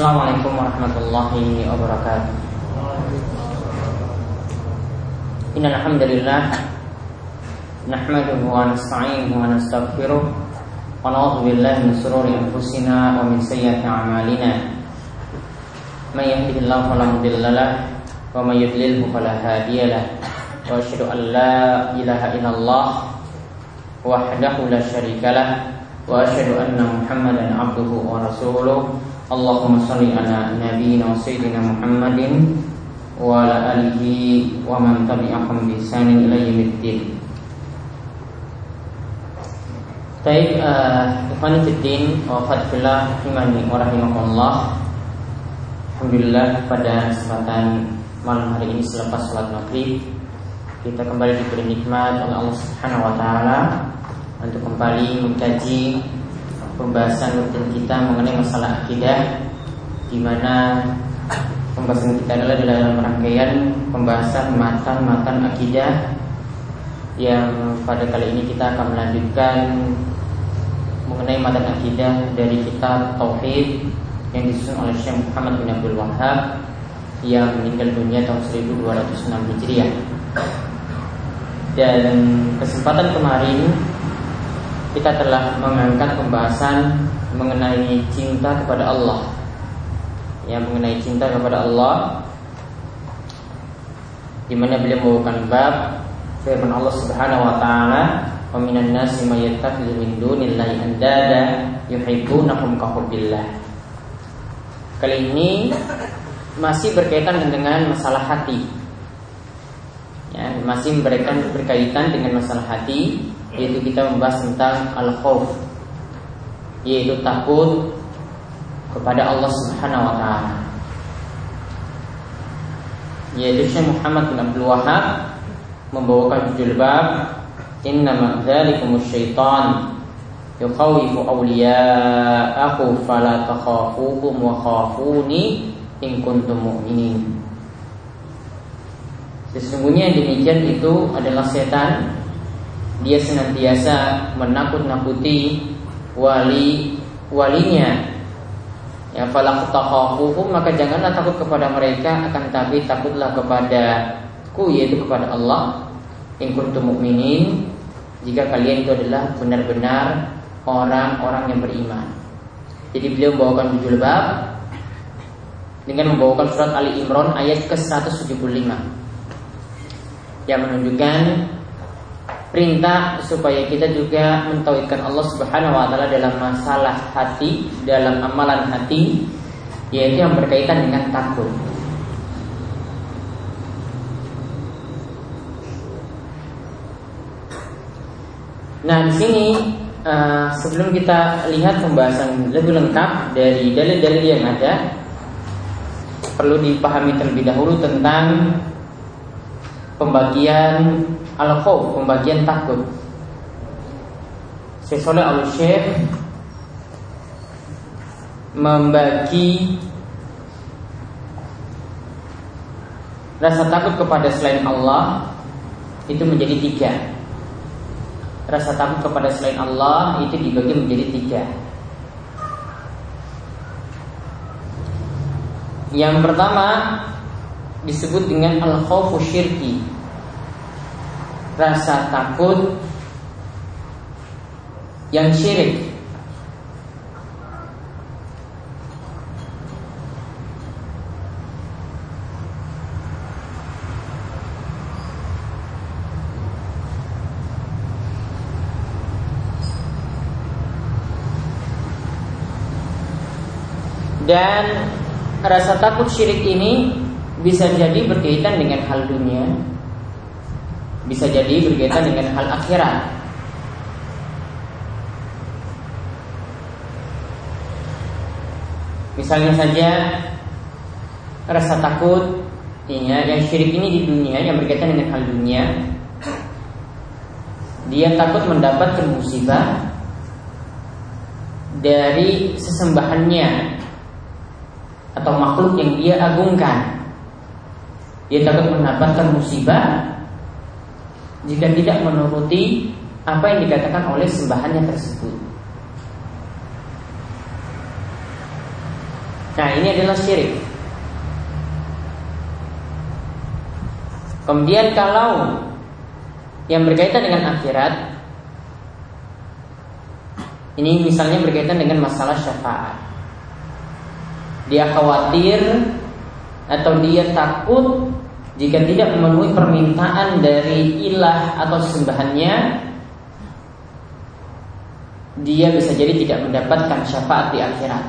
السلام عليكم ورحمة الله وبركاته إن الحمد لله نحمده ونستعينه ونستغفره ونعوذ بالله من سرور أنفسنا ومن سيئات أعمالنا من يهده الله فلا مضل له ومن يضلله فلا هادي له وأشهد أن لا إله إلا الله وحده لا شريك له وأشهد أن محمدا عبده ورسوله Allahumma salli ala nabiyyina wa sayyidina Muhammadin wa ala alihi wa man tabi'ahum bi ihsanin ila yaumiddin. Baik, uh, ikhwan fiddin wa fadfillah imani wa rahimakumullah. Alhamdulillah pada kesempatan malam hari ini selepas salat maghrib kita kembali diberi nikmat oleh Allah Subhanahu wa taala untuk kembali mengkaji pembahasan rutin kita mengenai masalah akidah di mana pembahasan kita adalah dalam rangkaian pembahasan matan-matan akidah yang pada kali ini kita akan melanjutkan mengenai matan akidah dari kitab Tauhid yang disusun oleh Syekh Muhammad bin Abdul Wahab yang meninggal dunia tahun 1206 Hijriah. Dan kesempatan kemarin kita telah mengangkat pembahasan mengenai cinta kepada Allah. Ya, mengenai cinta kepada Allah di mana beliau membawakan bab firman Allah Subhanahu wa taala, "Wa nasi may yattakhidhu min dunillahi andada yuhibbunahum ka hubbillah." Kali ini masih berkaitan dengan masalah hati. Ya, masih berkaitan berkaitan dengan masalah hati yaitu kita membahas tentang al-khauf yaitu takut kepada Allah Subhanahu wa taala. Yaitu Syekh Muhammad bin Abdul Wahab membawakan judul bab Inna dzalikumus syaitan yukhawifu awliya'ahu fala takhafuhum wa khafuni in kuntum mu'minin. Sesungguhnya demikian itu adalah setan dia senantiasa menakut-nakuti wali walinya ya falaqtahuhum maka janganlah takut kepada mereka akan tapi takutlah kepadaku yaitu kepada Allah in kuntum mukminin jika kalian itu adalah benar-benar orang-orang yang beriman. Jadi beliau membawakan judul bab dengan membawakan surat Ali Imran ayat ke-175 yang menunjukkan perintah supaya kita juga mentauhidkan Allah Subhanahu wa taala dalam masalah hati, dalam amalan hati yaitu yang berkaitan dengan takut. Nah, di sini uh, sebelum kita lihat pembahasan lebih lengkap dari dalil-dalil yang ada, perlu dipahami terlebih dahulu tentang pembagian al-khawf, pembagian takut. Syekh al-Syekh membagi rasa takut kepada selain Allah itu menjadi tiga. Rasa takut kepada selain Allah itu dibagi menjadi tiga. Yang pertama disebut dengan al-khawfu syirki. Rasa takut yang syirik. Dan rasa takut syirik ini bisa jadi berkaitan dengan hal dunia, bisa jadi berkaitan dengan hal akhirat. Misalnya saja rasa takut ya, yang syirik ini di dunia yang berkaitan dengan hal dunia dia takut mendapatkan musibah dari sesembahannya atau makhluk yang dia agungkan. Dia takut mendapatkan musibah jika tidak menuruti apa yang dikatakan oleh sembahannya tersebut. Nah ini adalah syirik. Kemudian kalau yang berkaitan dengan akhirat ini misalnya berkaitan dengan masalah syafaat. Dia khawatir atau dia takut jika tidak memenuhi permintaan dari ilah atau sembahannya dia bisa jadi tidak mendapatkan syafaat di akhirat.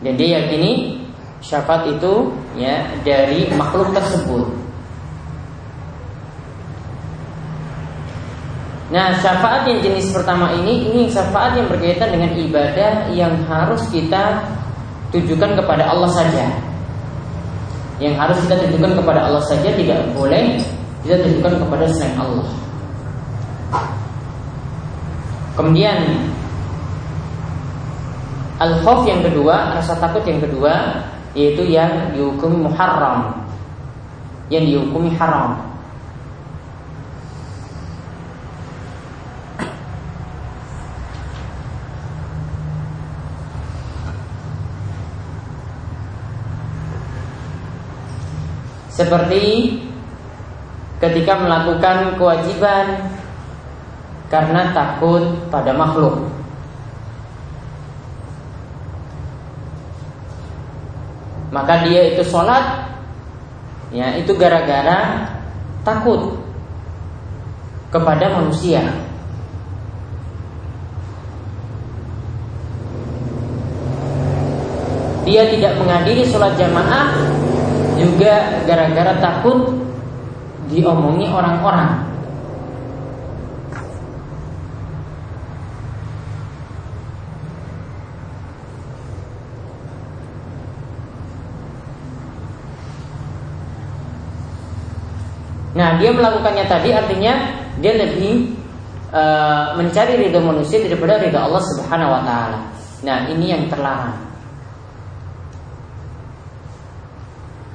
Dan dia yakini syafaat itu ya dari makhluk tersebut. Nah, syafaat yang jenis pertama ini ini syafaat yang berkaitan dengan ibadah yang harus kita tujukan kepada Allah saja. Yang harus kita tujukan kepada Allah saja tidak boleh kita tujukan kepada selain Allah. Kemudian al-khauf yang kedua, rasa takut yang kedua yaitu yang dihukumi muharram. Yang dihukumi haram. Seperti ketika melakukan kewajiban karena takut pada makhluk. Maka dia itu sholat Ya itu gara-gara takut Kepada manusia Dia tidak menghadiri sholat jamaah juga gara-gara takut diomongi orang-orang. Nah, dia melakukannya tadi artinya dia lebih uh, mencari ridho manusia daripada ridho Allah Subhanahu wa taala. Nah, ini yang terlarang.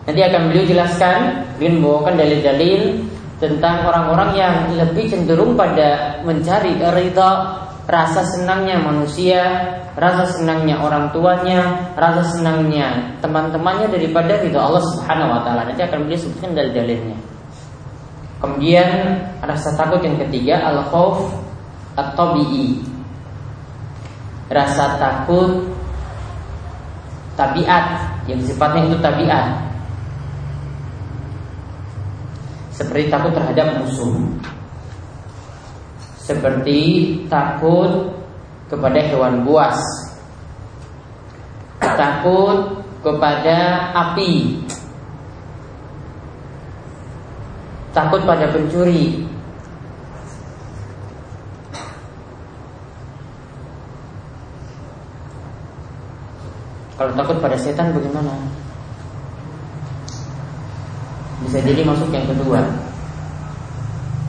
Nanti akan beliau jelaskan Beliau membawakan dalil-dalil Tentang orang-orang yang lebih cenderung pada Mencari ridha Rasa senangnya manusia Rasa senangnya orang tuanya Rasa senangnya teman-temannya Daripada ridha Allah subhanahu wa ta'ala. Nanti akan beliau sebutkan dalil-dalilnya. Kemudian rasa takut yang ketiga Al-khawf At-tabi'i. Rasa takut Tabiat Yang sifatnya itu tabiat seperti takut terhadap musuh. Seperti takut kepada hewan buas. Takut kepada api. Takut pada pencuri. Kalau takut pada setan bagaimana? Bisa jadi masuk yang kedua.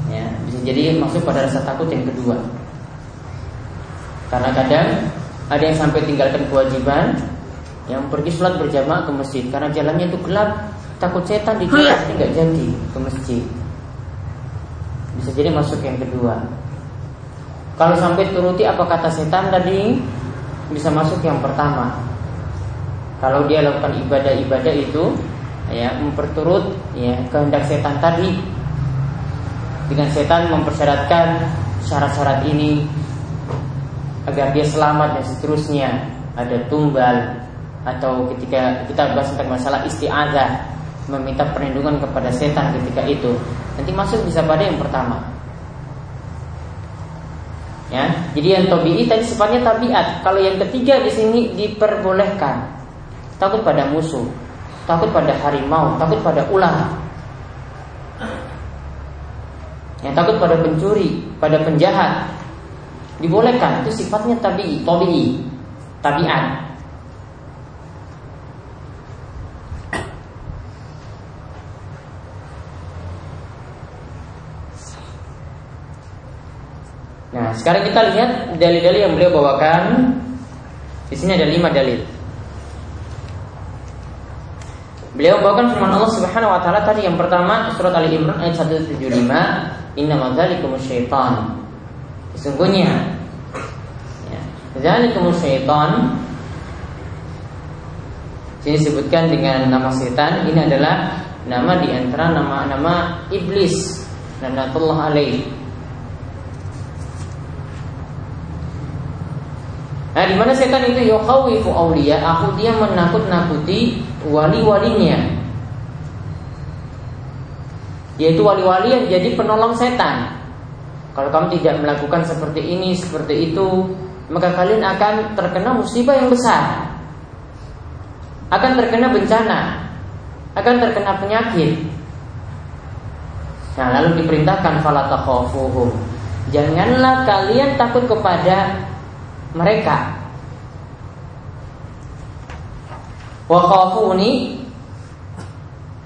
Ya bisa jadi masuk pada rasa takut yang kedua. Karena kadang ada yang sampai tinggalkan kewajiban yang pergi sholat berjamaah ke masjid karena jalannya itu gelap takut setan di jalan nggak jadi ke masjid. Bisa jadi masuk yang kedua. Kalau sampai turuti apa kata setan tadi bisa masuk yang pertama. Kalau dia lakukan ibadah-ibadah itu ya memperturut ya kehendak setan tadi. Dengan setan mempersyaratkan syarat-syarat ini agar dia selamat dan seterusnya. Ada tumbal atau ketika kita bahas tentang masalah isti'adzah meminta perlindungan kepada setan ketika itu. Nanti masuk bisa pada yang pertama. Ya jadi yang tobi'i tadi sifatnya tabiat. Kalau yang ketiga di sini diperbolehkan. Takut pada musuh takut pada harimau, takut pada ular. Yang takut pada pencuri, pada penjahat. Dibolehkan, itu sifatnya tabi, tabii, tabiat. Nah, sekarang kita lihat dalil-dalil yang beliau bawakan. Di sini ada lima dalil. Beliau bawakan firman Allah Subhanahu wa taala tadi yang pertama surat Ali Imran ayat 175, "Inna madzalikum syaitan." Sesungguhnya ya, Zalikum syaitan Sini disebutkan dengan nama setan Ini adalah nama di antara nama-nama iblis Lanatullah alaih Nah, di mana setan itu yukhawifu auliya, aku dia menakut-nakuti wali-walinya. Yaitu wali-wali yang jadi penolong setan. Kalau kamu tidak melakukan seperti ini, seperti itu, maka kalian akan terkena musibah yang besar. Akan terkena bencana, akan terkena penyakit. Nah, lalu diperintahkan fala takhafuhum. Janganlah kalian takut kepada mereka. Wa khafuni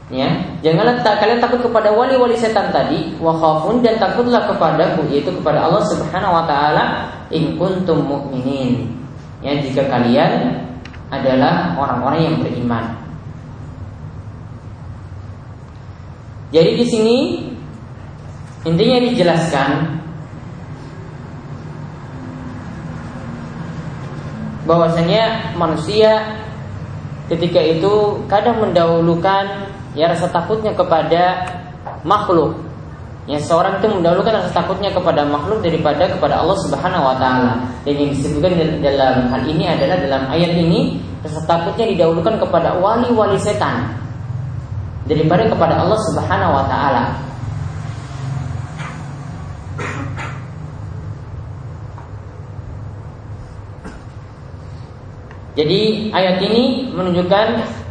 ya, janganlah tak, kalian takut kepada wali-wali setan tadi, wa khafun dan takutlah kepadaku yaitu kepada Allah Subhanahu wa taala in kuntum mu'minin. Ya, jika kalian adalah orang-orang yang beriman. Jadi di sini intinya dijelaskan bahwasanya manusia ketika itu kadang mendahulukan ya rasa takutnya kepada makhluk. Ya seorang itu mendahulukan rasa takutnya kepada makhluk daripada kepada Allah Subhanahu wa taala. Dan yang disebutkan dalam hal ini adalah dalam ayat ini rasa takutnya didahulukan kepada wali-wali setan daripada kepada Allah Subhanahu wa taala. Jadi ayat ini menunjukkan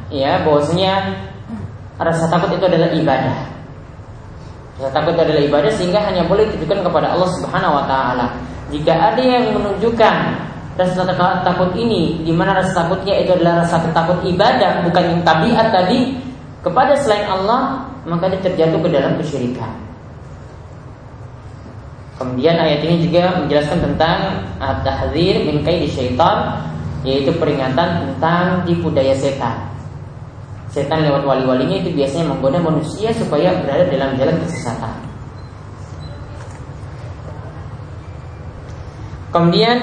ya bahwasanya rasa takut itu adalah ibadah. Rasa takut itu adalah ibadah sehingga hanya boleh ditujukan kepada Allah Subhanahu wa taala. Jika ada yang menunjukkan rasa takut ini di mana rasa takutnya itu adalah rasa takut ibadah bukan yang tabiat tadi kepada selain Allah, maka dia terjatuh ke dalam kesyirikan. Kemudian ayat ini juga menjelaskan tentang at-tahdzir min kaidi syaitan yaitu peringatan tentang tipu daya setan. Setan lewat wali-walinya itu biasanya menggoda manusia supaya berada dalam jalan kesesatan. Kemudian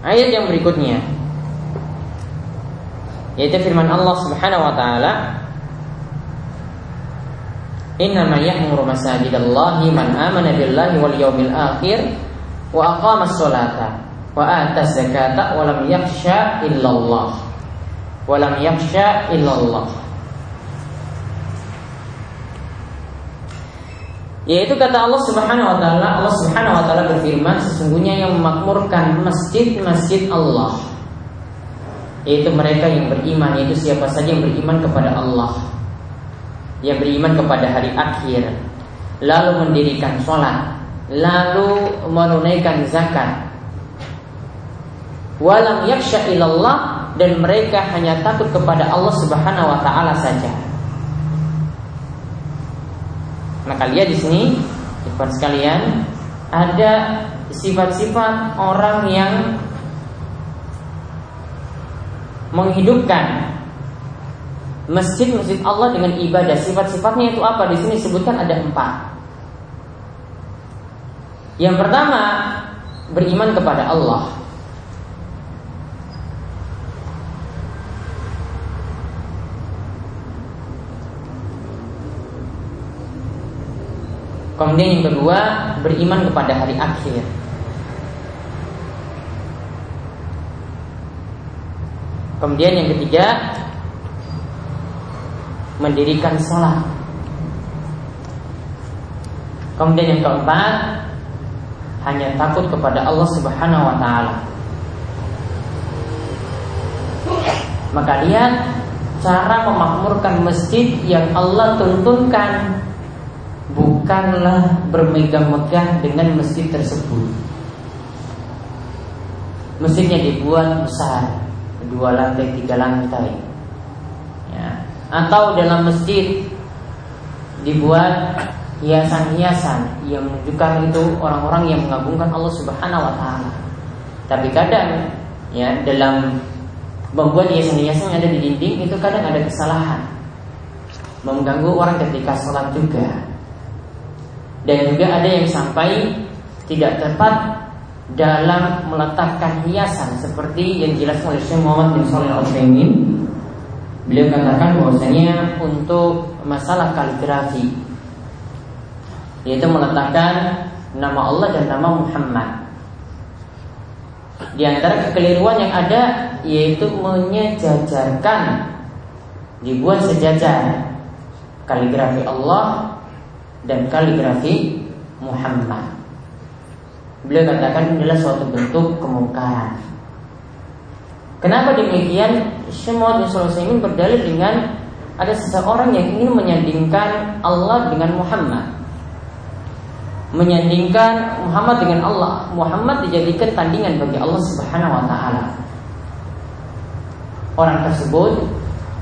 ayat yang berikutnya yaitu firman Allah Subhanahu wa taala Innama ya'muru masajidallahi man amana billahi wal yawmil akhir wa aqama as-salata wa ata zakata wa lam yakhsha illallah. Wa lam yakhsha illallah. Yaitu kata Allah Subhanahu wa taala Allah Subhanahu wa taala berfirman sesungguhnya yang memakmurkan masjid-masjid Allah yaitu mereka yang beriman yaitu siapa saja yang beriman kepada Allah yang beriman kepada hari akhir lalu mendirikan sholat lalu menunaikan zakat walam yaksha ilallah dan mereka hanya takut kepada Allah Subhanahu wa taala saja. Maka lihat di sini, ikhwan sekalian, ada sifat-sifat orang yang menghidupkan masjid-masjid Allah dengan ibadah. Sifat-sifatnya itu apa? Di sini disebutkan ada empat. Yang pertama, beriman kepada Allah. Kemudian yang kedua beriman kepada hari akhir. Kemudian yang ketiga mendirikan sholat. Kemudian yang keempat hanya takut kepada Allah Subhanahu wa taala. Maka lihat cara memakmurkan masjid yang Allah tuntunkan bukanlah bermegah-megah dengan masjid tersebut. Masjidnya dibuat besar, dua lantai, tiga lantai. Ya. Atau dalam masjid dibuat hiasan-hiasan yang menunjukkan itu orang-orang yang mengagungkan Allah Subhanahu wa taala. Tapi kadang ya dalam membuat hiasan-hiasan yang ada di dinding itu kadang ada kesalahan. Mengganggu orang ketika sholat juga. Dan juga ada yang sampai tidak tepat dalam meletakkan hiasan seperti yang jelas oleh Syekh Muhammad bin Shalih Al Utsaimin. Beliau katakan bahwasanya untuk masalah kaligrafi yaitu meletakkan nama Allah dan nama Muhammad. Di antara kekeliruan yang ada yaitu menyejajarkan dibuat sejajar kaligrafi Allah dan kaligrafi Muhammad. Beliau katakan inilah suatu bentuk kemungkaran. Kenapa demikian? Semua ini berdalil dengan ada seseorang yang ingin menyandingkan Allah dengan Muhammad. Menyandingkan Muhammad dengan Allah. Muhammad dijadikan tandingan bagi Allah Subhanahu wa taala. Orang tersebut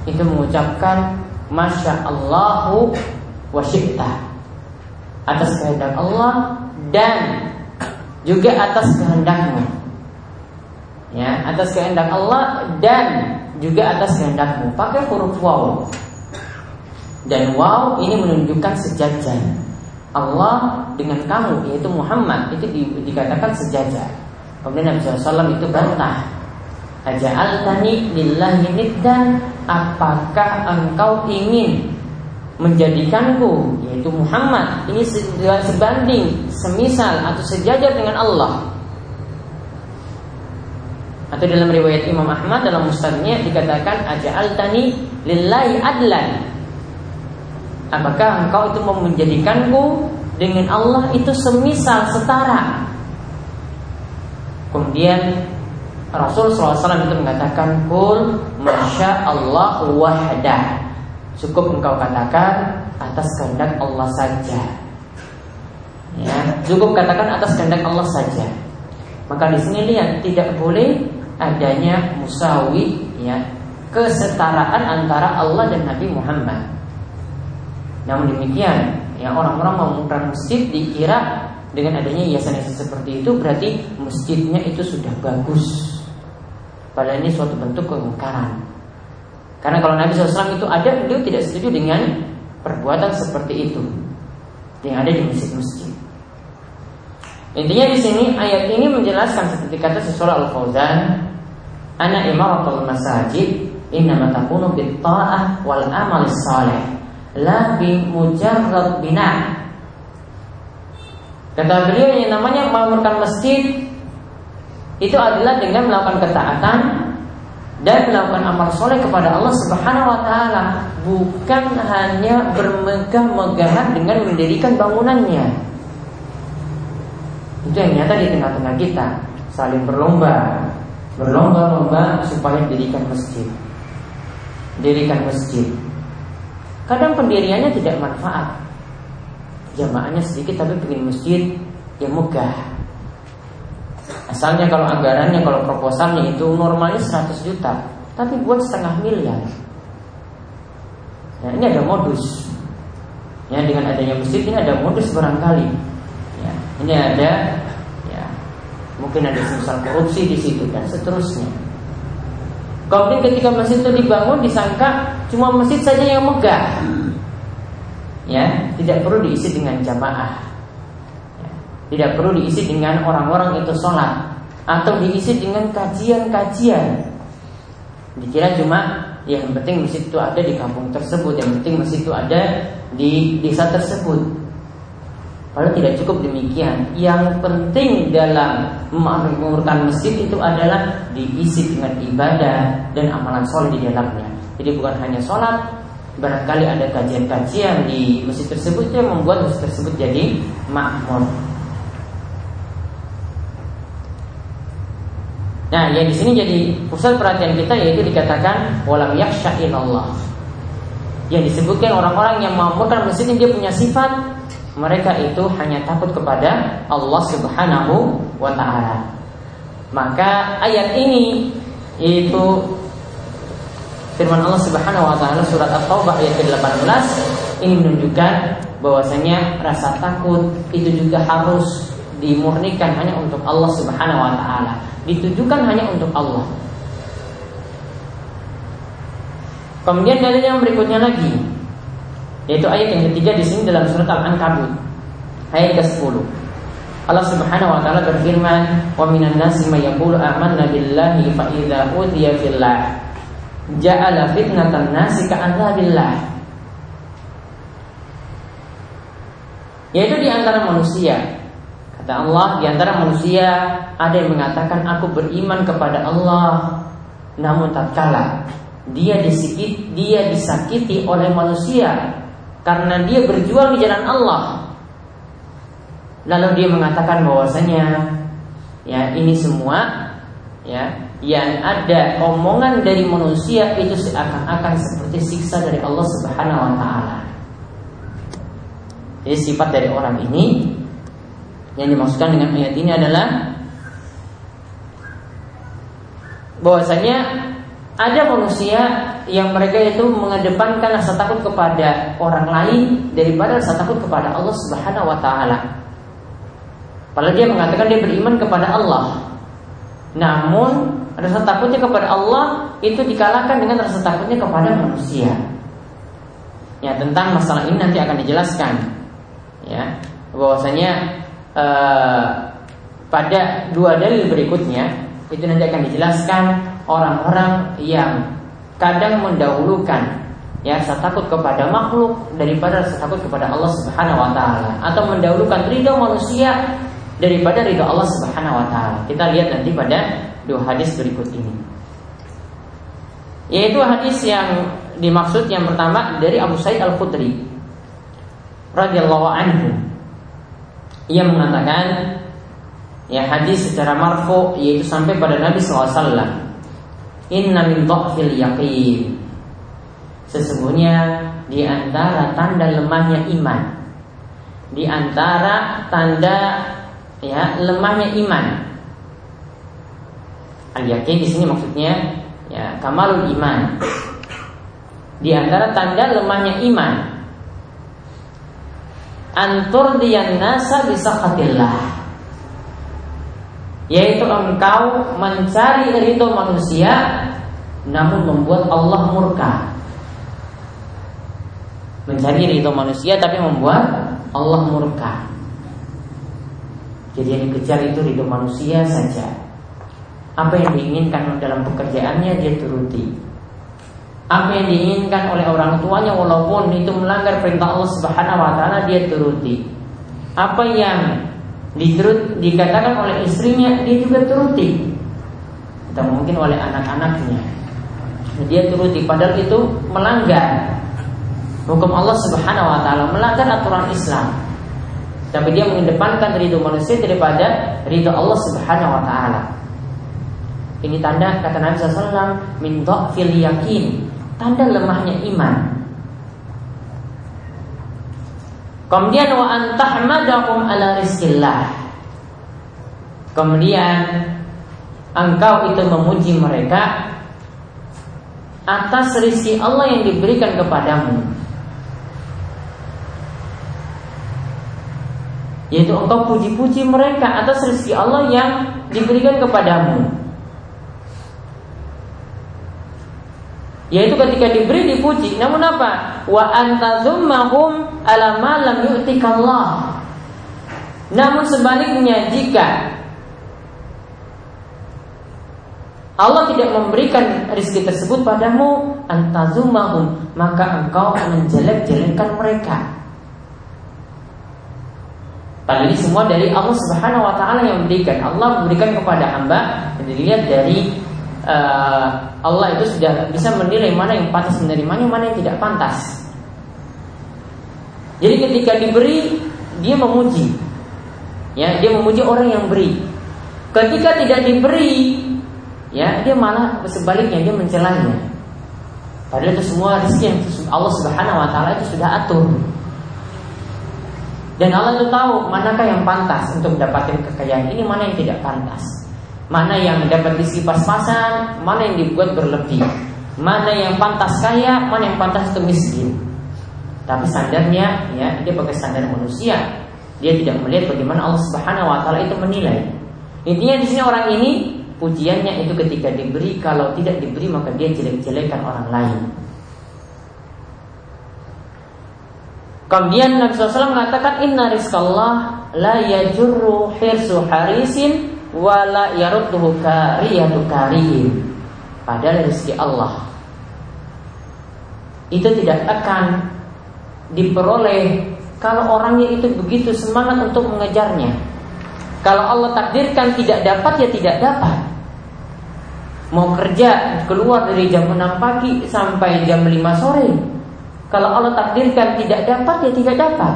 itu mengucapkan Masya Allahu wa atas kehendak Allah dan juga atas kehendakmu. Ya, atas kehendak Allah dan juga atas kehendakmu. Pakai huruf waw. Dan waw ini menunjukkan sejajar. Allah dengan kamu yaitu Muhammad itu di, dikatakan sejajar. Kemudian Nabi SAW itu bantah. Aja'altani lillahi niddan Apakah engkau ingin menjadikanku yaitu Muhammad ini sebanding semisal atau sejajar dengan Allah. Atau dalam riwayat Imam Ahmad dalam mustadnya dikatakan aja'altani lillahi adlan. Apakah engkau itu menjadikanku dengan Allah itu semisal setara? Kemudian Rasul SAW itu mengatakan kul masya Allah wahdah Cukup engkau katakan atas kehendak Allah saja. Ya, cukup katakan atas kehendak Allah saja. Maka di sini lihat tidak boleh adanya musawi ya kesetaraan antara Allah dan Nabi Muhammad. Namun demikian, ya orang-orang memungkar masjid dikira dengan adanya hiasan-hiasan seperti itu berarti masjidnya itu sudah bagus. Padahal ini suatu bentuk kemungkaran. Karena kalau Nabi SAW itu ada, beliau tidak setuju dengan perbuatan seperti itu yang ada di masjid-masjid. Intinya di sini ayat ini menjelaskan seperti kata sesuatu Al Fauzan, "Ana imaratul masajid inna takunu bit ta'ah wal amal saleh, la bi mujarrad bina." Kata beliau yang namanya memamurkan masjid itu adalah dengan melakukan ketaatan dan melakukan amal soleh kepada Allah Subhanahu wa taala bukan hanya bermegah-megahan dengan mendirikan bangunannya. Itu yang nyata di tengah-tengah kita, saling berlomba, berlomba-lomba supaya dirikan masjid. Dirikan masjid. Kadang pendiriannya tidak manfaat. Jamaahnya sedikit tapi bikin masjid yang megah. Asalnya kalau anggarannya, kalau proposalnya itu normalnya 100 juta, tapi buat setengah miliar. Nah, ini ada modus. Ya, dengan adanya masjid ini ada modus barangkali. Ya, ini ada ya, mungkin ada semisal korupsi di situ dan seterusnya. Kemudian ketika masjid itu dibangun disangka cuma masjid saja yang megah. Ya, tidak perlu diisi dengan jamaah. Tidak perlu diisi dengan orang-orang itu sholat. Atau diisi dengan kajian-kajian. Dikira cuma yang penting masjid itu ada di kampung tersebut. Yang penting masjid itu ada di desa tersebut. Padahal tidak cukup demikian. Yang penting dalam menguruskan masjid itu adalah Diisi dengan ibadah dan amalan sholat di dalamnya. Jadi bukan hanya sholat Barangkali ada kajian-kajian di masjid tersebut Yang membuat masjid tersebut jadi makmur Nah, yang di sini jadi pusat perhatian kita yaitu dikatakan walam Allah. Yang disebutkan orang-orang yang memamurkan masjid dia punya sifat mereka itu hanya takut kepada Allah Subhanahu wa taala. Maka ayat ini itu firman Allah Subhanahu wa taala surat At-Taubah ayat ke-18 ini menunjukkan bahwasanya rasa takut itu juga harus dimurnikan hanya untuk Allah Subhanahu wa taala ditujukan hanya untuk Allah. Kemudian dalil yang berikutnya lagi yaitu ayat yang ketiga di sini dalam surat Al-Ankabut ayat ke-10. Allah Subhanahu wa taala berfirman, "Wa minan nasi may yaqulu amanna billahi fa idza udhiya fillah ja'ala fitnatan nasi ka'adzabillah." Yaitu di antara manusia. Kata Allah, di antara manusia ada yang mengatakan aku beriman kepada Allah, namun tatkala dia disikit, dia disakiti oleh manusia karena dia berjuang di jalan Allah. Lalu dia mengatakan bahwasanya ya ini semua ya yang ada omongan dari manusia itu seakan-akan seperti siksa dari Allah Subhanahu wa taala. Jadi sifat dari orang ini yang dimaksudkan dengan ayat ini adalah bahwasanya ada manusia yang mereka itu mengedepankan rasa takut kepada orang lain daripada rasa takut kepada Allah Subhanahu wa taala. Padahal dia mengatakan dia beriman kepada Allah. Namun rasa takutnya kepada Allah itu dikalahkan dengan rasa takutnya kepada manusia. Ya, tentang masalah ini nanti akan dijelaskan ya bahwasanya uh, pada dua dalil berikutnya itu nanti akan dijelaskan orang-orang yang kadang mendahulukan ya rasa takut kepada makhluk daripada rasa takut kepada Allah Subhanahu wa taala atau mendahulukan ridho manusia daripada ridho Allah Subhanahu wa taala. Kita lihat nanti pada dua hadis berikut ini. Yaitu hadis yang dimaksud yang pertama dari Abu Sa'id Al-Khudri radhiyallahu anhu ia mengatakan ya hadis secara marfu yaitu sampai pada Nabi SAW Inna min dhafil yaqin. Sesungguhnya di antara tanda lemahnya iman Di antara tanda ya lemahnya iman. Al yakin di sini maksudnya ya kamalul iman. Di antara tanda lemahnya iman antur dian nasa bisa katillah yaitu engkau mencari ridho manusia namun membuat Allah murka. Mencari ridho manusia tapi membuat Allah murka. Jadi yang dikejar itu ridho manusia saja. Apa yang diinginkan dalam pekerjaannya dia turuti apa yang diinginkan oleh orang tuanya walaupun itu melanggar perintah Allah Subhanahu wa taala dia turuti. Apa yang diturut dikatakan oleh istrinya dia juga turuti. Atau mungkin oleh anak-anaknya. Dia turuti padahal itu melanggar hukum Allah Subhanahu wa taala, melanggar aturan Islam. Tapi dia mengedepankan ridho manusia daripada ridho Allah Subhanahu wa taala. Ini tanda kata Nabi SAW min fil yakin tanda lemahnya iman. Kemudian wa antahmadakum ala rizkillah. Kemudian engkau itu memuji mereka atas rizki Allah yang diberikan kepadamu. Yaitu engkau puji-puji mereka atas rizki Allah yang diberikan kepadamu. Yaitu ketika diberi dipuji. Namun apa? Wa antazummahum ala ma lam yu'tikallah. Namun sebaliknya jika Allah tidak memberikan rezeki tersebut padamu antazumahum maka engkau menjelek-jelekkan mereka. Padahal ini semua dari Allah Subhanahu wa taala yang memberikan. Allah memberikan kepada hamba dilihat dari uh, Allah itu sudah bisa menilai mana yang pantas menerimanya, mana yang tidak pantas. Jadi ketika diberi, dia memuji. Ya, dia memuji orang yang beri. Ketika tidak diberi, ya dia malah sebaliknya dia mencelanya. Padahal itu semua rezeki yang Allah Subhanahu wa taala itu sudah atur. Dan Allah itu tahu manakah yang pantas untuk mendapatkan kekayaan ini, mana yang tidak pantas. Mana yang dapat diisi pas-pasan, mana yang dibuat berlebih. Mana yang pantas kaya, mana yang pantas itu. Tapi standarnya ya dia pakai standar manusia. Dia tidak melihat bagaimana Allah Subhanahu wa taala itu menilai. Intinya di sini orang ini pujiannya itu ketika diberi kalau tidak diberi maka dia jelek-jelekan orang lain. Kemudian Nabi SAW mengatakan Inna rizqallah la yajurru hirsu harisin wa la yarudduhu kariyatu karim. Padahal rezeki Allah itu tidak akan diperoleh kalau orangnya itu begitu semangat untuk mengejarnya. Kalau Allah takdirkan tidak dapat ya tidak dapat. Mau kerja keluar dari jam 6 pagi sampai jam 5 sore kalau Allah takdirkan tidak dapat ya tidak dapat.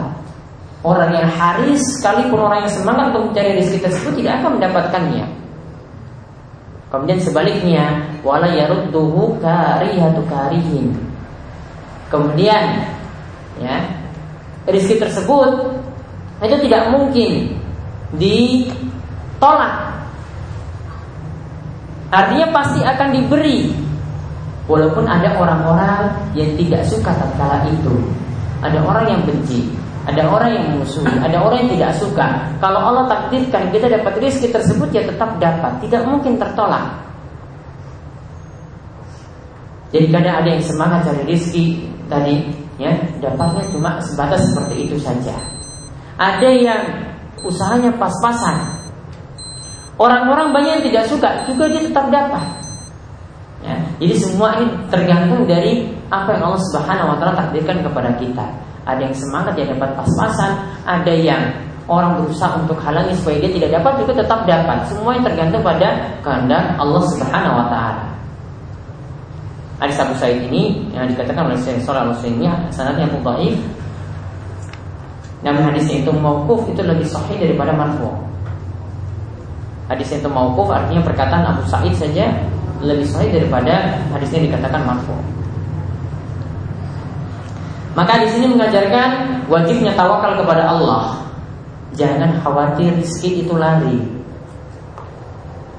Orang yang haris sekalipun orang yang semangat untuk mencari rezeki tersebut tidak akan mendapatkannya. Kemudian sebaliknya, wala yarudduhu karihatu karihin. Kemudian ya, rezeki tersebut itu tidak mungkin ditolak. Artinya pasti akan diberi Walaupun ada orang-orang yang tidak suka tatkala itu Ada orang yang benci Ada orang yang memusuhi Ada orang yang tidak suka. Kalau Allah takdirkan kita dapat rezeki tersebut Ya tetap dapat. Tidak mungkin tertolak. Jadi kadang ada yang semangat cari rezeki Tadi ya dapatnya cuma sebatas seperti itu saja. Ada yang usahanya pas-pasan. Orang-orang banyak yang tidak suka Juga dia tetap dapat. Ya, jadi semua ini tergantung dari apa yang Allah Subhanahu wa taala takdirkan kepada kita. Ada yang semangat dia dapat pas-pasan, ada yang orang berusaha untuk halangi supaya dia tidak dapat juga tetap dapat. Semua yang tergantung pada kehendak Allah Subhanahu wa taala. Hadis Abu Sa'id ini yang dikatakan oleh Syekh Shalal Al-Utsaimin sanadnya dhaif. Namun hadisnya itu mauquf itu lebih sahih daripada marfu. Hadis itu mauquf artinya perkataan Abu Sa'id saja lebih sahih daripada hadis ini dikatakan marfu. Maka di sini mengajarkan wajibnya tawakal kepada Allah. Jangan khawatir rizki itu lari.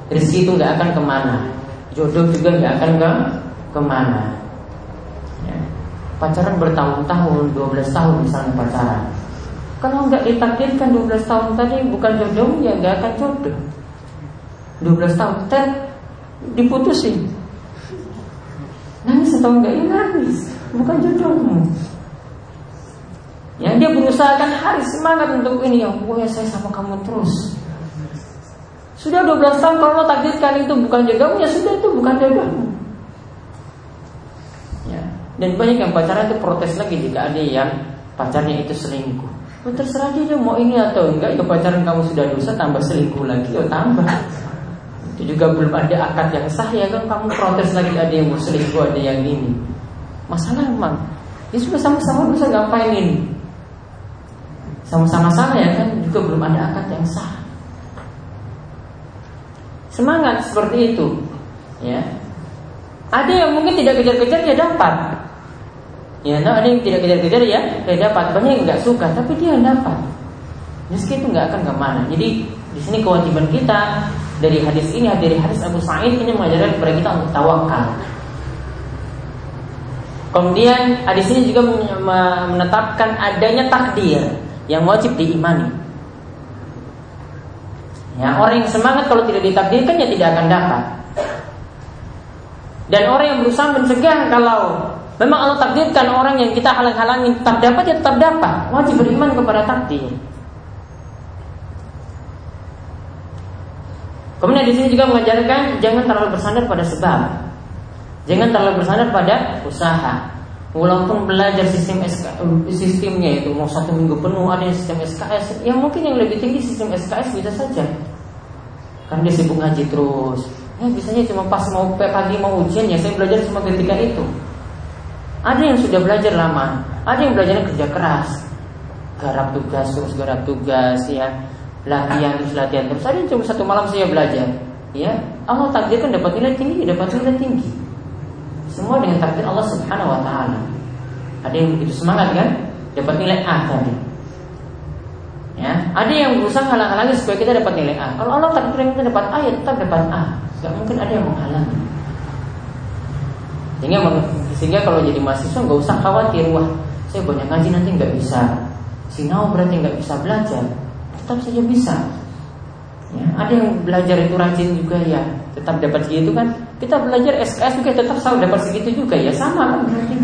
Rizki itu nggak akan ke mana. Jodoh juga nggak akan ke ke mana. Ya. Pacaran bertahun-tahun, 12 tahun misalnya pacaran. Kalau nggak ditakdirkan 12 tahun tadi bukan jodoh ya nggak akan jodoh. 12 tahun, diputusin nangis atau enggak ya nangis bukan jodohmu yang dia berusaha kan hari semangat untuk ini ya pokoknya saya sama kamu terus. Sudah 12 tahun kalau takdirkan itu bukan jodohmu ya sudah itu bukan jodohmu. Ya dan banyak yang pacaran itu protes lagi jika ada yang pacarnya itu selingkuh. Oh, terserah dia mau ini atau enggak ya pacaran kamu sudah dosa tambah selingkuh lagi ya tambah. Itu juga belum ada akad yang sah ya kan? Kamu protes lagi ada yang mau selingkuh ada yang ini. Masalah emang ya sudah sama-sama bisa ngapain ini sama-sama sama ya kan juga belum ada akad yang sah. Semangat seperti itu ya. Ada yang mungkin tidak kejar-kejar dia dapat. Ya nah ada yang tidak kejar-kejar ya dia dapat. Banyak yang nggak suka tapi dia dapat. Meski itu nggak akan ke mana. Jadi di sini kewajiban kita dari hadis ini dari hadis Abu Sa'id ini mengajarkan kepada kita untuk tawakal. Kemudian hadis ini juga menetapkan adanya takdir yang wajib diimani. Ya, orang yang semangat kalau tidak ditakdirkan ya tidak akan dapat. Dan orang yang berusaha mencegah kalau memang Allah takdirkan orang yang kita halang-halangi tetap dapat ya tetap dapat. Wajib beriman kepada takdir. Kemudian di sini juga mengajarkan jangan terlalu bersandar pada sebab. Jangan terlalu bersandar pada usaha. Walaupun belajar sistem SK, sistemnya itu mau satu minggu penuh ada sistem SKS, yang mungkin yang lebih tinggi sistem SKS bisa saja. Kan dia sibuk ngaji terus. Ya biasanya cuma pas mau pagi mau ujian ya saya belajar cuma ketika itu. Ada yang sudah belajar lama, ada yang belajarnya kerja keras, garap tugas terus garap tugas ya latihan terus latihan terus ada cuma satu malam saya belajar ya Allah takdirkan dapat nilai tinggi dapat nilai tinggi semua dengan takdir Allah Subhanahu Wa Taala. Ada yang begitu semangat kan? Dapat nilai A tadi. Ya? Ada yang berusaha halang-halangi supaya kita dapat nilai A. Kalau Allah takdirkan kita dapat A ya tetap dapat A. Gak mungkin ada yang menghalangi. Sehingga sehingga kalau jadi mahasiswa nggak usah khawatir wah saya banyak ngaji nanti nggak bisa sinau berarti nggak bisa belajar. Tetap saja bisa. Ya, ada yang belajar itu rajin juga ya, tetap dapat segitu kan. Kita belajar SKS juga tetap selalu dapat segitu juga ya, sama kan berarti.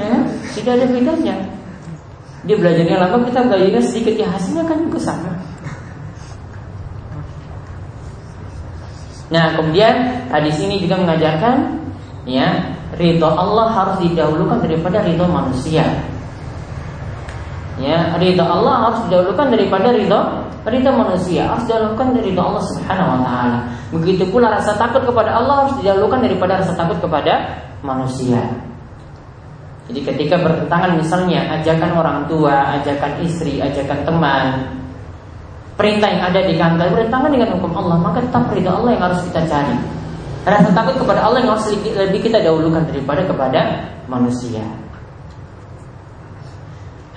Ya, tidak ada bedanya. Dia belajarnya lama, kita belajarnya sedikit ya hasilnya kan juga sama. Nah, kemudian hadis ini juga mengajarkan ya, ridho Allah harus didahulukan daripada ridho manusia. Ya, ridho Allah harus didahulukan daripada ridho ridho manusia, harus didahulukan dari ridho Allah Subhanahu wa taala. Begitu pula rasa takut kepada Allah harus didahulukan daripada rasa takut kepada manusia. Jadi ketika bertentangan misalnya ajakan orang tua, ajakan istri, ajakan teman, perintah yang ada di kantor bertentangan dengan hukum Allah, maka tetap ridha Allah yang harus kita cari. Rasa takut kepada Allah yang harus lebih kita dahulukan daripada kepada manusia.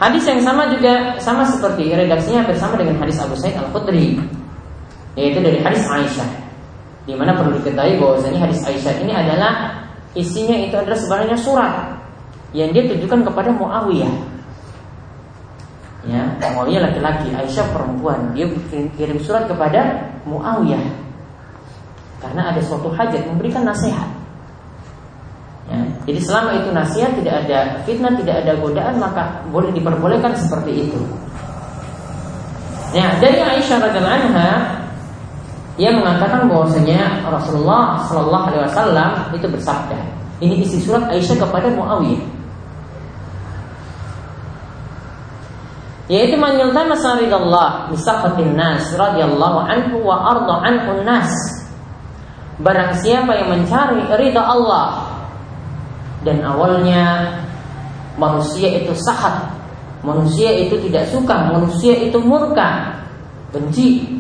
Hadis yang sama juga sama seperti redaksinya bersama dengan hadis Abu Sa'id Al Khudri, yaitu dari hadis Aisyah. Di mana perlu diketahui bahwasanya hadis Aisyah ini adalah isinya itu adalah sebenarnya surat yang dia tujukan kepada Muawiyah Ya, Muawiyah laki-laki, Aisyah perempuan. Dia kirim surat kepada Muawiyah karena ada suatu hajat memberikan nasihat. Jadi selama itu nasihat tidak ada fitnah, tidak ada godaan, maka boleh diperbolehkan seperti itu. Ya, dari Aisyah radhiallahu anha ia mengatakan bahwasanya Rasulullah Shallallahu Alaihi Wasallam itu bersabda. Ini isi surat Aisyah kepada Muawiyah. yaitu menyultan masaridallah bisafatin nas radhiyallahu anhu wa arda anhu nas barang siapa yang mencari ridha Allah dan awalnya manusia itu sahat. Manusia itu tidak suka. Manusia itu murka. Benci.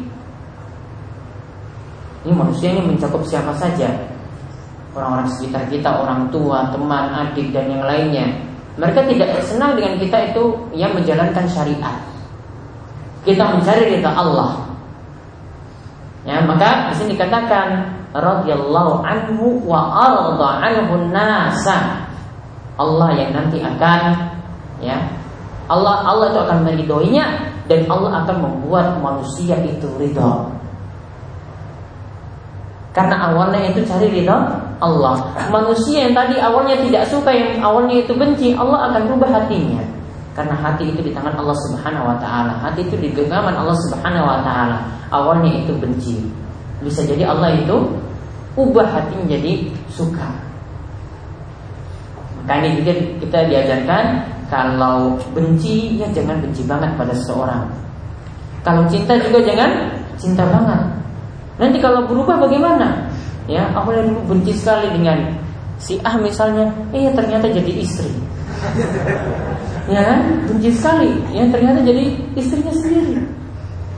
Ini manusia ini mencakup siapa saja? Orang-orang sekitar kita orang tua teman adik dan yang lainnya. Mereka tidak senang dengan kita itu yang menjalankan syariat. Kita mencari ridha Allah. Ya, maka di sini dikatakan radhiyallahu anhu wa arda anhu nasa. Allah yang nanti akan ya Allah Allah itu akan meridhoinya dan Allah akan membuat manusia itu ridho. Karena awalnya itu cari ridho Allah. Manusia yang tadi awalnya tidak suka, yang awalnya itu benci, Allah akan rubah hatinya. Karena hati itu di tangan Allah Subhanahu wa taala. Hati itu di genggaman Allah Subhanahu wa taala. Awalnya itu benci. Bisa jadi Allah itu ubah hati menjadi suka. Maka ini juga kita diajarkan kalau benci ya jangan benci banget pada seseorang. Kalau cinta juga jangan cinta banget. Nanti kalau berubah bagaimana? ya awalnya dulu benci sekali dengan si A misalnya eh ternyata jadi istri ya kan benci sekali ya ternyata jadi istrinya sendiri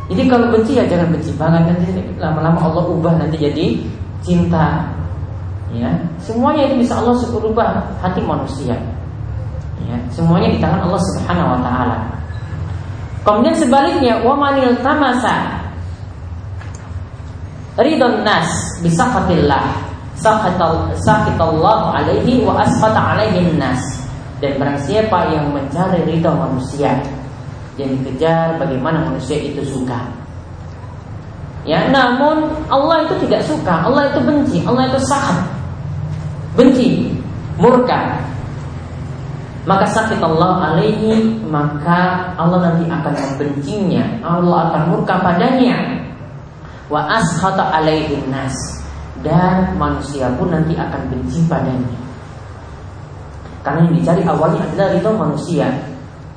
jadi kalau benci ya jangan benci banget. Nanti lama-lama Allah ubah nanti jadi cinta. Ya. Semuanya itu bisa Allah ubah hati manusia. Ya. Semuanya di tangan Allah Subhanahu wa taala. Kemudian sebaliknya wa manil tamasa ridon nas bisafatillah sakitallahu alaihi wa asfata alaihi nas. Dan barang siapa yang mencari ridho manusia yang dikejar bagaimana manusia itu suka. Ya namun Allah itu tidak suka Allah itu benci Allah itu sakit. Benci murka. Maka sakit Allah alaihi maka Allah nanti akan membencinya. Allah akan murka padanya. Wa ashata alaihin nas. Dan manusia pun nanti akan benci padanya. Karena yang dicari awalnya adalah ridho manusia,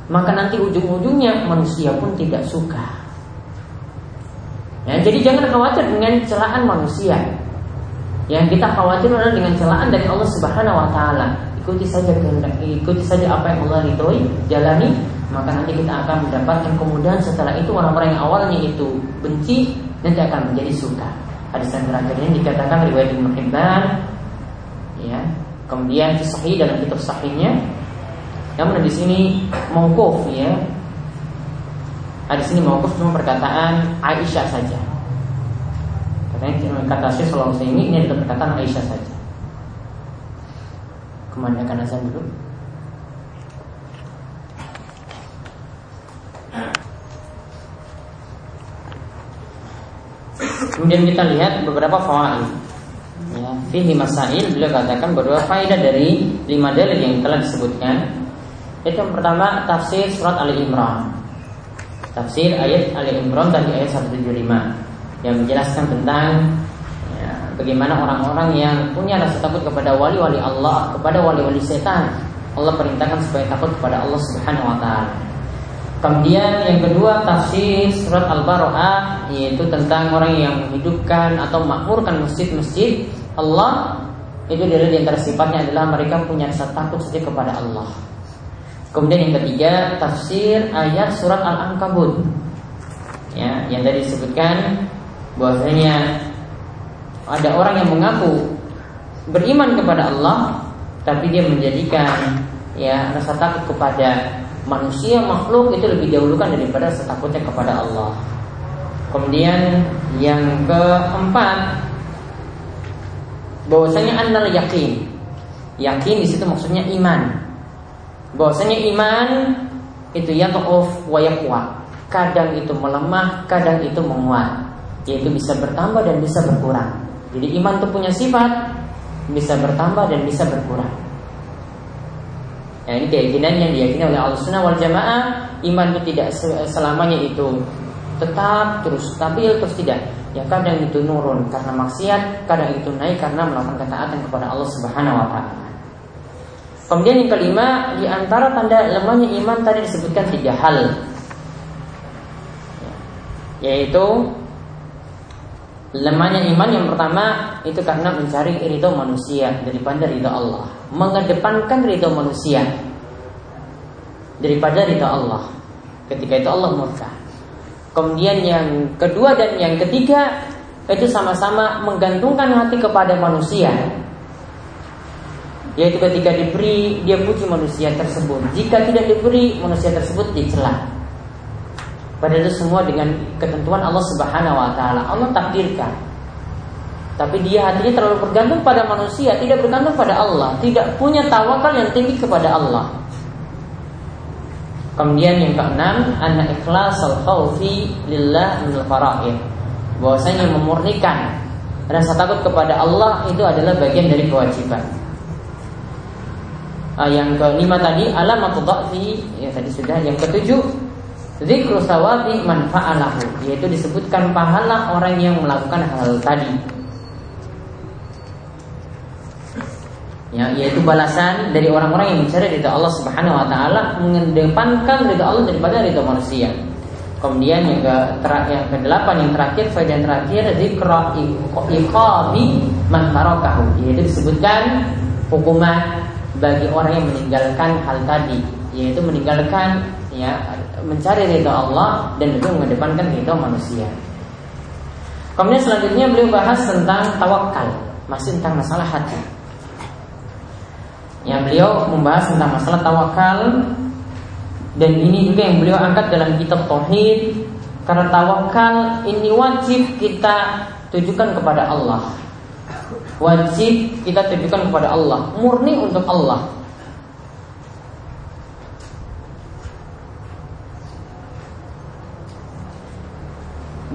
maka nanti ujung-ujungnya manusia pun tidak suka. Ya, jadi jangan khawatir dengan celaan manusia. Yang kita khawatir adalah dengan celaan dari Allah Subhanahu wa taala. Ikuti saja kehendak, ikuti saja apa yang Allah ridhoi, jalani, maka nanti kita akan mendapatkan kemudahan setelah itu orang-orang yang awalnya itu benci nanti akan menjadi suka. Hadis yang terakhir ini dikatakan riwayat Ibnu Hibban ya. Kemudian sahih dalam kitab sahihnya. Namun di sini mauquf ya. Hadis ini mauquf cuma perkataan Aisyah saja. Katanya kata Syekh Sallallahu ini ini adalah perkataan Aisyah saja. Ke mana akan azan dulu? Kemudian kita lihat beberapa fawaid. Ya, fihi masail beliau katakan beberapa faedah dari lima dalil yang telah disebutkan. Itu yang pertama tafsir surat Ali Imran. Tafsir ayat Ali Imran tadi ayat 175 yang menjelaskan tentang ya, bagaimana orang-orang yang punya rasa takut kepada wali-wali Allah, kepada wali-wali setan. Allah perintahkan supaya takut kepada Allah Subhanahu wa taala. Kemudian yang kedua tafsir surat Al-Baro'ah yaitu tentang orang yang menghidupkan atau makmurkan masjid-masjid Allah itu dari antara sifatnya adalah mereka punya rasa takut saja kepada Allah. Kemudian yang ketiga tafsir ayat surat Al-Ankabut ya yang tadi disebutkan bahwasanya ada orang yang mengaku beriman kepada Allah tapi dia menjadikan ya rasa takut kepada manusia makhluk itu lebih dahulukan daripada setakutnya kepada Allah. Kemudian yang keempat bahwasanya annal yakin. Yakin di situ maksudnya iman. Bahwasanya iman itu ya of wayakwa. Kadang itu melemah, kadang itu menguat. Yaitu bisa bertambah dan bisa berkurang. Jadi iman itu punya sifat bisa bertambah dan bisa berkurang. Ya, ini keyakinan yang diyakini oleh Allah Sunnah wal Jamaah. Iman itu tidak selamanya itu tetap terus, tapi terus tidak. Ya kadang itu nurun karena maksiat, kadang itu naik karena melakukan ketaatan kepada Allah Subhanahu wa taala. Kemudian yang kelima, di antara tanda lemahnya iman tadi disebutkan tiga hal. Yaitu lemahnya iman yang pertama itu karena mencari ridho manusia daripada ridho Allah mengedepankan ridho manusia daripada ridho Allah. Ketika itu Allah murka. Kemudian yang kedua dan yang ketiga itu sama-sama menggantungkan hati kepada manusia. Yaitu ketika diberi dia puji manusia tersebut. Jika tidak diberi manusia tersebut dicela. Padahal itu semua dengan ketentuan Allah Subhanahu wa taala. Allah takdirkan. Tapi dia hatinya terlalu bergantung pada manusia, tidak bergantung pada Allah, tidak punya tawakal yang tinggi kepada Allah. Kemudian yang keenam, anak ikhlas al khawfi lillah min fara'id. Bahwasanya memurnikan rasa takut kepada Allah itu adalah bagian dari kewajiban. Uh, yang kelima tadi alamat dha'fi ya tadi sudah. Yang ketujuh zikru sawabi manfa'alahu yaitu disebutkan pahala orang yang melakukan hal tadi. ya yaitu balasan dari orang-orang yang mencari ridha Allah Subhanahu wa taala mengedepankan ridha Allah daripada ridha manusia. Kemudian yang ke yang kedelapan yang terakhir faedah yang terakhir zikra iqabi man yaitu disebutkan hukuman bagi orang yang meninggalkan hal tadi yaitu meninggalkan ya mencari ridha Allah dan juga mengedepankan ridha manusia. Kemudian selanjutnya beliau bahas tentang tawakal, masih tentang masalah hati. Ya beliau membahas tentang masalah tawakal dan ini juga yang beliau angkat dalam kitab Tauhid karena tawakal ini wajib kita tujukan kepada Allah. Wajib kita tujukan kepada Allah, murni untuk Allah.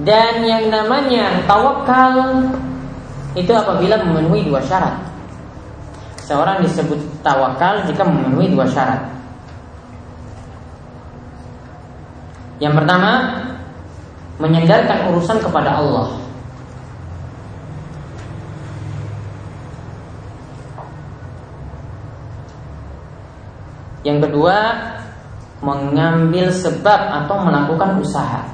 Dan yang namanya tawakal itu apabila memenuhi dua syarat. Seorang disebut tawakal jika memenuhi dua syarat. Yang pertama, menyandarkan urusan kepada Allah. Yang kedua, mengambil sebab atau melakukan usaha.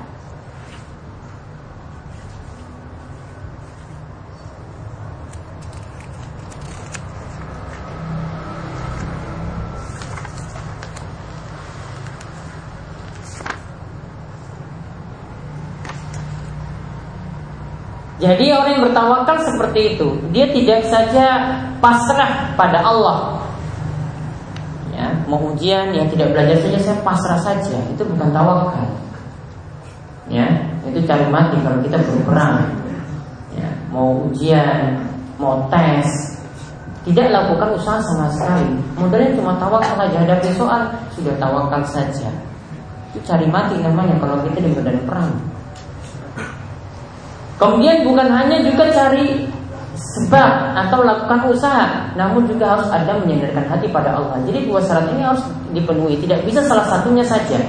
Jadi orang yang bertawakal seperti itu, dia tidak saja pasrah pada Allah. Mau ujian yang tidak belajar saja saya pasrah saja, itu bukan tawakal. Ya, itu cari mati kalau kita berperang. Ya, mau ujian, mau tes, tidak lakukan usaha sama sekali. Modalnya cuma tawakal saja hadapi soal, sudah tawakal saja. Itu cari mati namanya kalau kita di medan perang. Kemudian bukan hanya juga cari sebab atau lakukan usaha, namun juga harus ada menyandarkan hati pada Allah. Jadi dua syarat ini harus dipenuhi, tidak bisa salah satunya saja.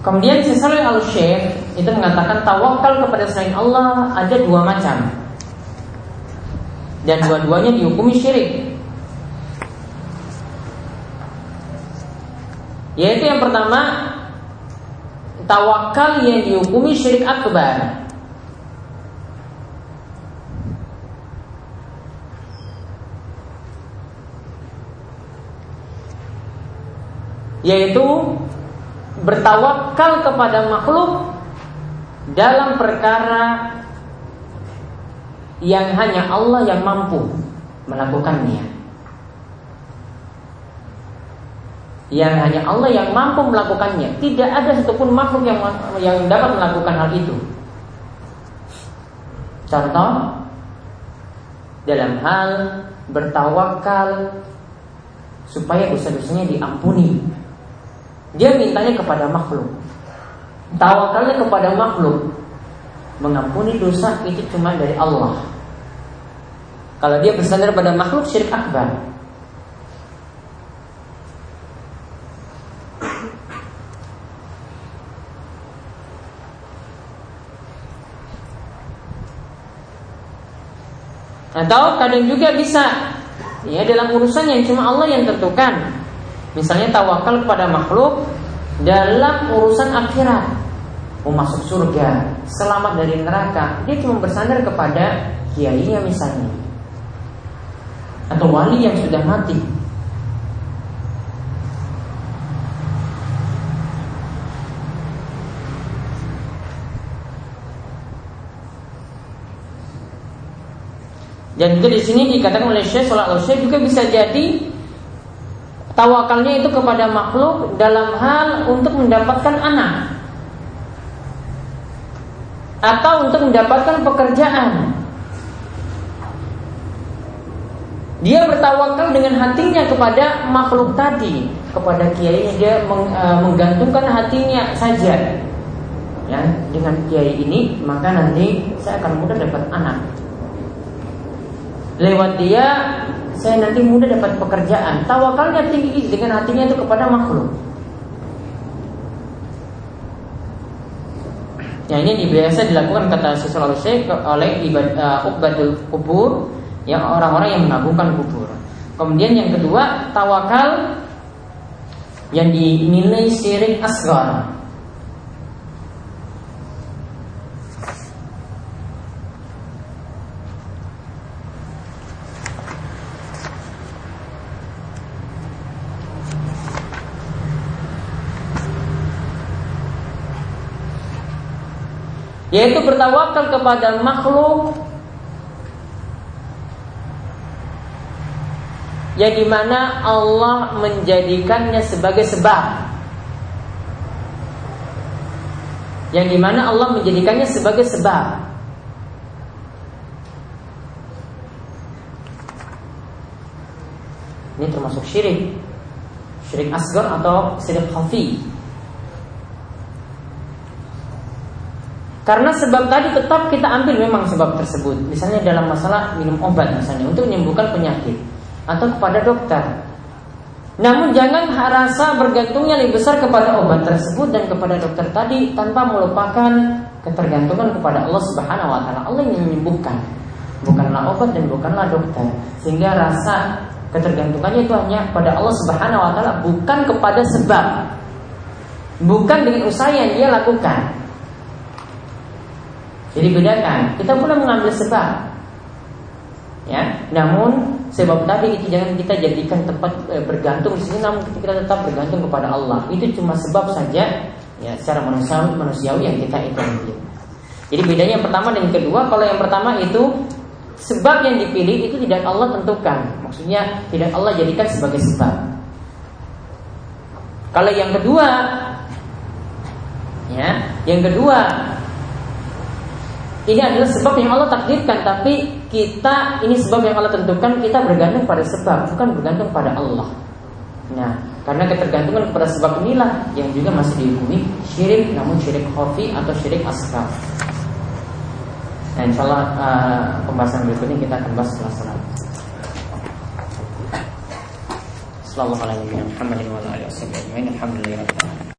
Kemudian Sisal al Syekh itu mengatakan tawakal kepada selain Allah ada dua macam dan dua-duanya dihukumi syirik. Yaitu yang pertama tawakal yang dihukumi syirik akbar. Yaitu bertawakal kepada makhluk dalam perkara yang hanya Allah yang mampu melakukannya. yang hanya Allah yang mampu melakukannya. Tidak ada satupun makhluk yang yang dapat melakukan hal itu. Contoh dalam hal bertawakal supaya dosa-dosanya diampuni. Dia mintanya kepada makhluk. Tawakalnya kepada makhluk. Mengampuni dosa itu cuma dari Allah. Kalau dia bersandar pada makhluk syirik akbar. Atau kadang juga bisa ya dalam urusan yang cuma Allah yang tentukan. Misalnya tawakal kepada makhluk dalam urusan akhirat. Mau masuk surga, selamat dari neraka, dia cuma bersandar kepada kiainya misalnya. Atau wali yang sudah mati. Dan juga di sini dikatakan oleh Syekh Salat Syekh juga bisa jadi tawakalnya itu kepada makhluk dalam hal untuk mendapatkan anak atau untuk mendapatkan pekerjaan. Dia bertawakal dengan hatinya kepada makhluk tadi, kepada kiai dia e, menggantungkan hatinya saja. Ya, dengan kiai ini maka nanti saya akan mudah dapat anak lewat dia saya nanti mudah dapat pekerjaan. Tawakalnya tinggi dengan hatinya itu kepada makhluk. Ya ini biasa dilakukan kata sesuatu Syekh oleh ibadah uh, ubadul kubur yang orang-orang yang mengagungkan kubur. Kemudian yang kedua tawakal yang dinilai syirik asgar yaitu bertawakal kepada makhluk yang di mana Allah menjadikannya sebagai sebab. Yang di mana Allah menjadikannya sebagai sebab. Ini termasuk syirik. Syirik asgar atau syirik khafi Karena sebab tadi tetap kita ambil memang sebab tersebut. Misalnya dalam masalah minum obat misalnya untuk menyembuhkan penyakit atau kepada dokter. Namun jangan rasa bergantungnya lebih besar kepada obat tersebut dan kepada dokter tadi tanpa melupakan ketergantungan kepada Allah Subhanahu wa taala. Allah yang menyembuhkan, bukanlah obat dan bukanlah dokter. Sehingga rasa ketergantungannya itu hanya pada Allah Subhanahu wa taala, bukan kepada sebab. Bukan dengan usaha yang dia lakukan. Jadi bedakan, kita pula mengambil sebab. Ya, namun sebab tadi itu jangan kita jadikan tempat e, bergantung di sini, namun kita tetap bergantung kepada Allah. Itu cuma sebab saja, ya secara manusiawi, manusiawi yang kita itu. Jadi bedanya yang pertama dan yang kedua, kalau yang pertama itu sebab yang dipilih itu tidak Allah tentukan, maksudnya tidak Allah jadikan sebagai sebab. Kalau yang kedua, ya, yang kedua ini adalah sebab yang Allah takdirkan Tapi kita, ini sebab yang Allah tentukan Kita bergantung pada sebab Bukan bergantung pada Allah Nah, karena ketergantungan kepada sebab inilah Yang juga masih dihukumi syirik Namun syirik khafi atau syirik asghar Nah, insya Allah uh, pembahasan berikutnya kita akan bahas setelah salat. Sallallahu alaihi wa sallam. Alhamdulillah.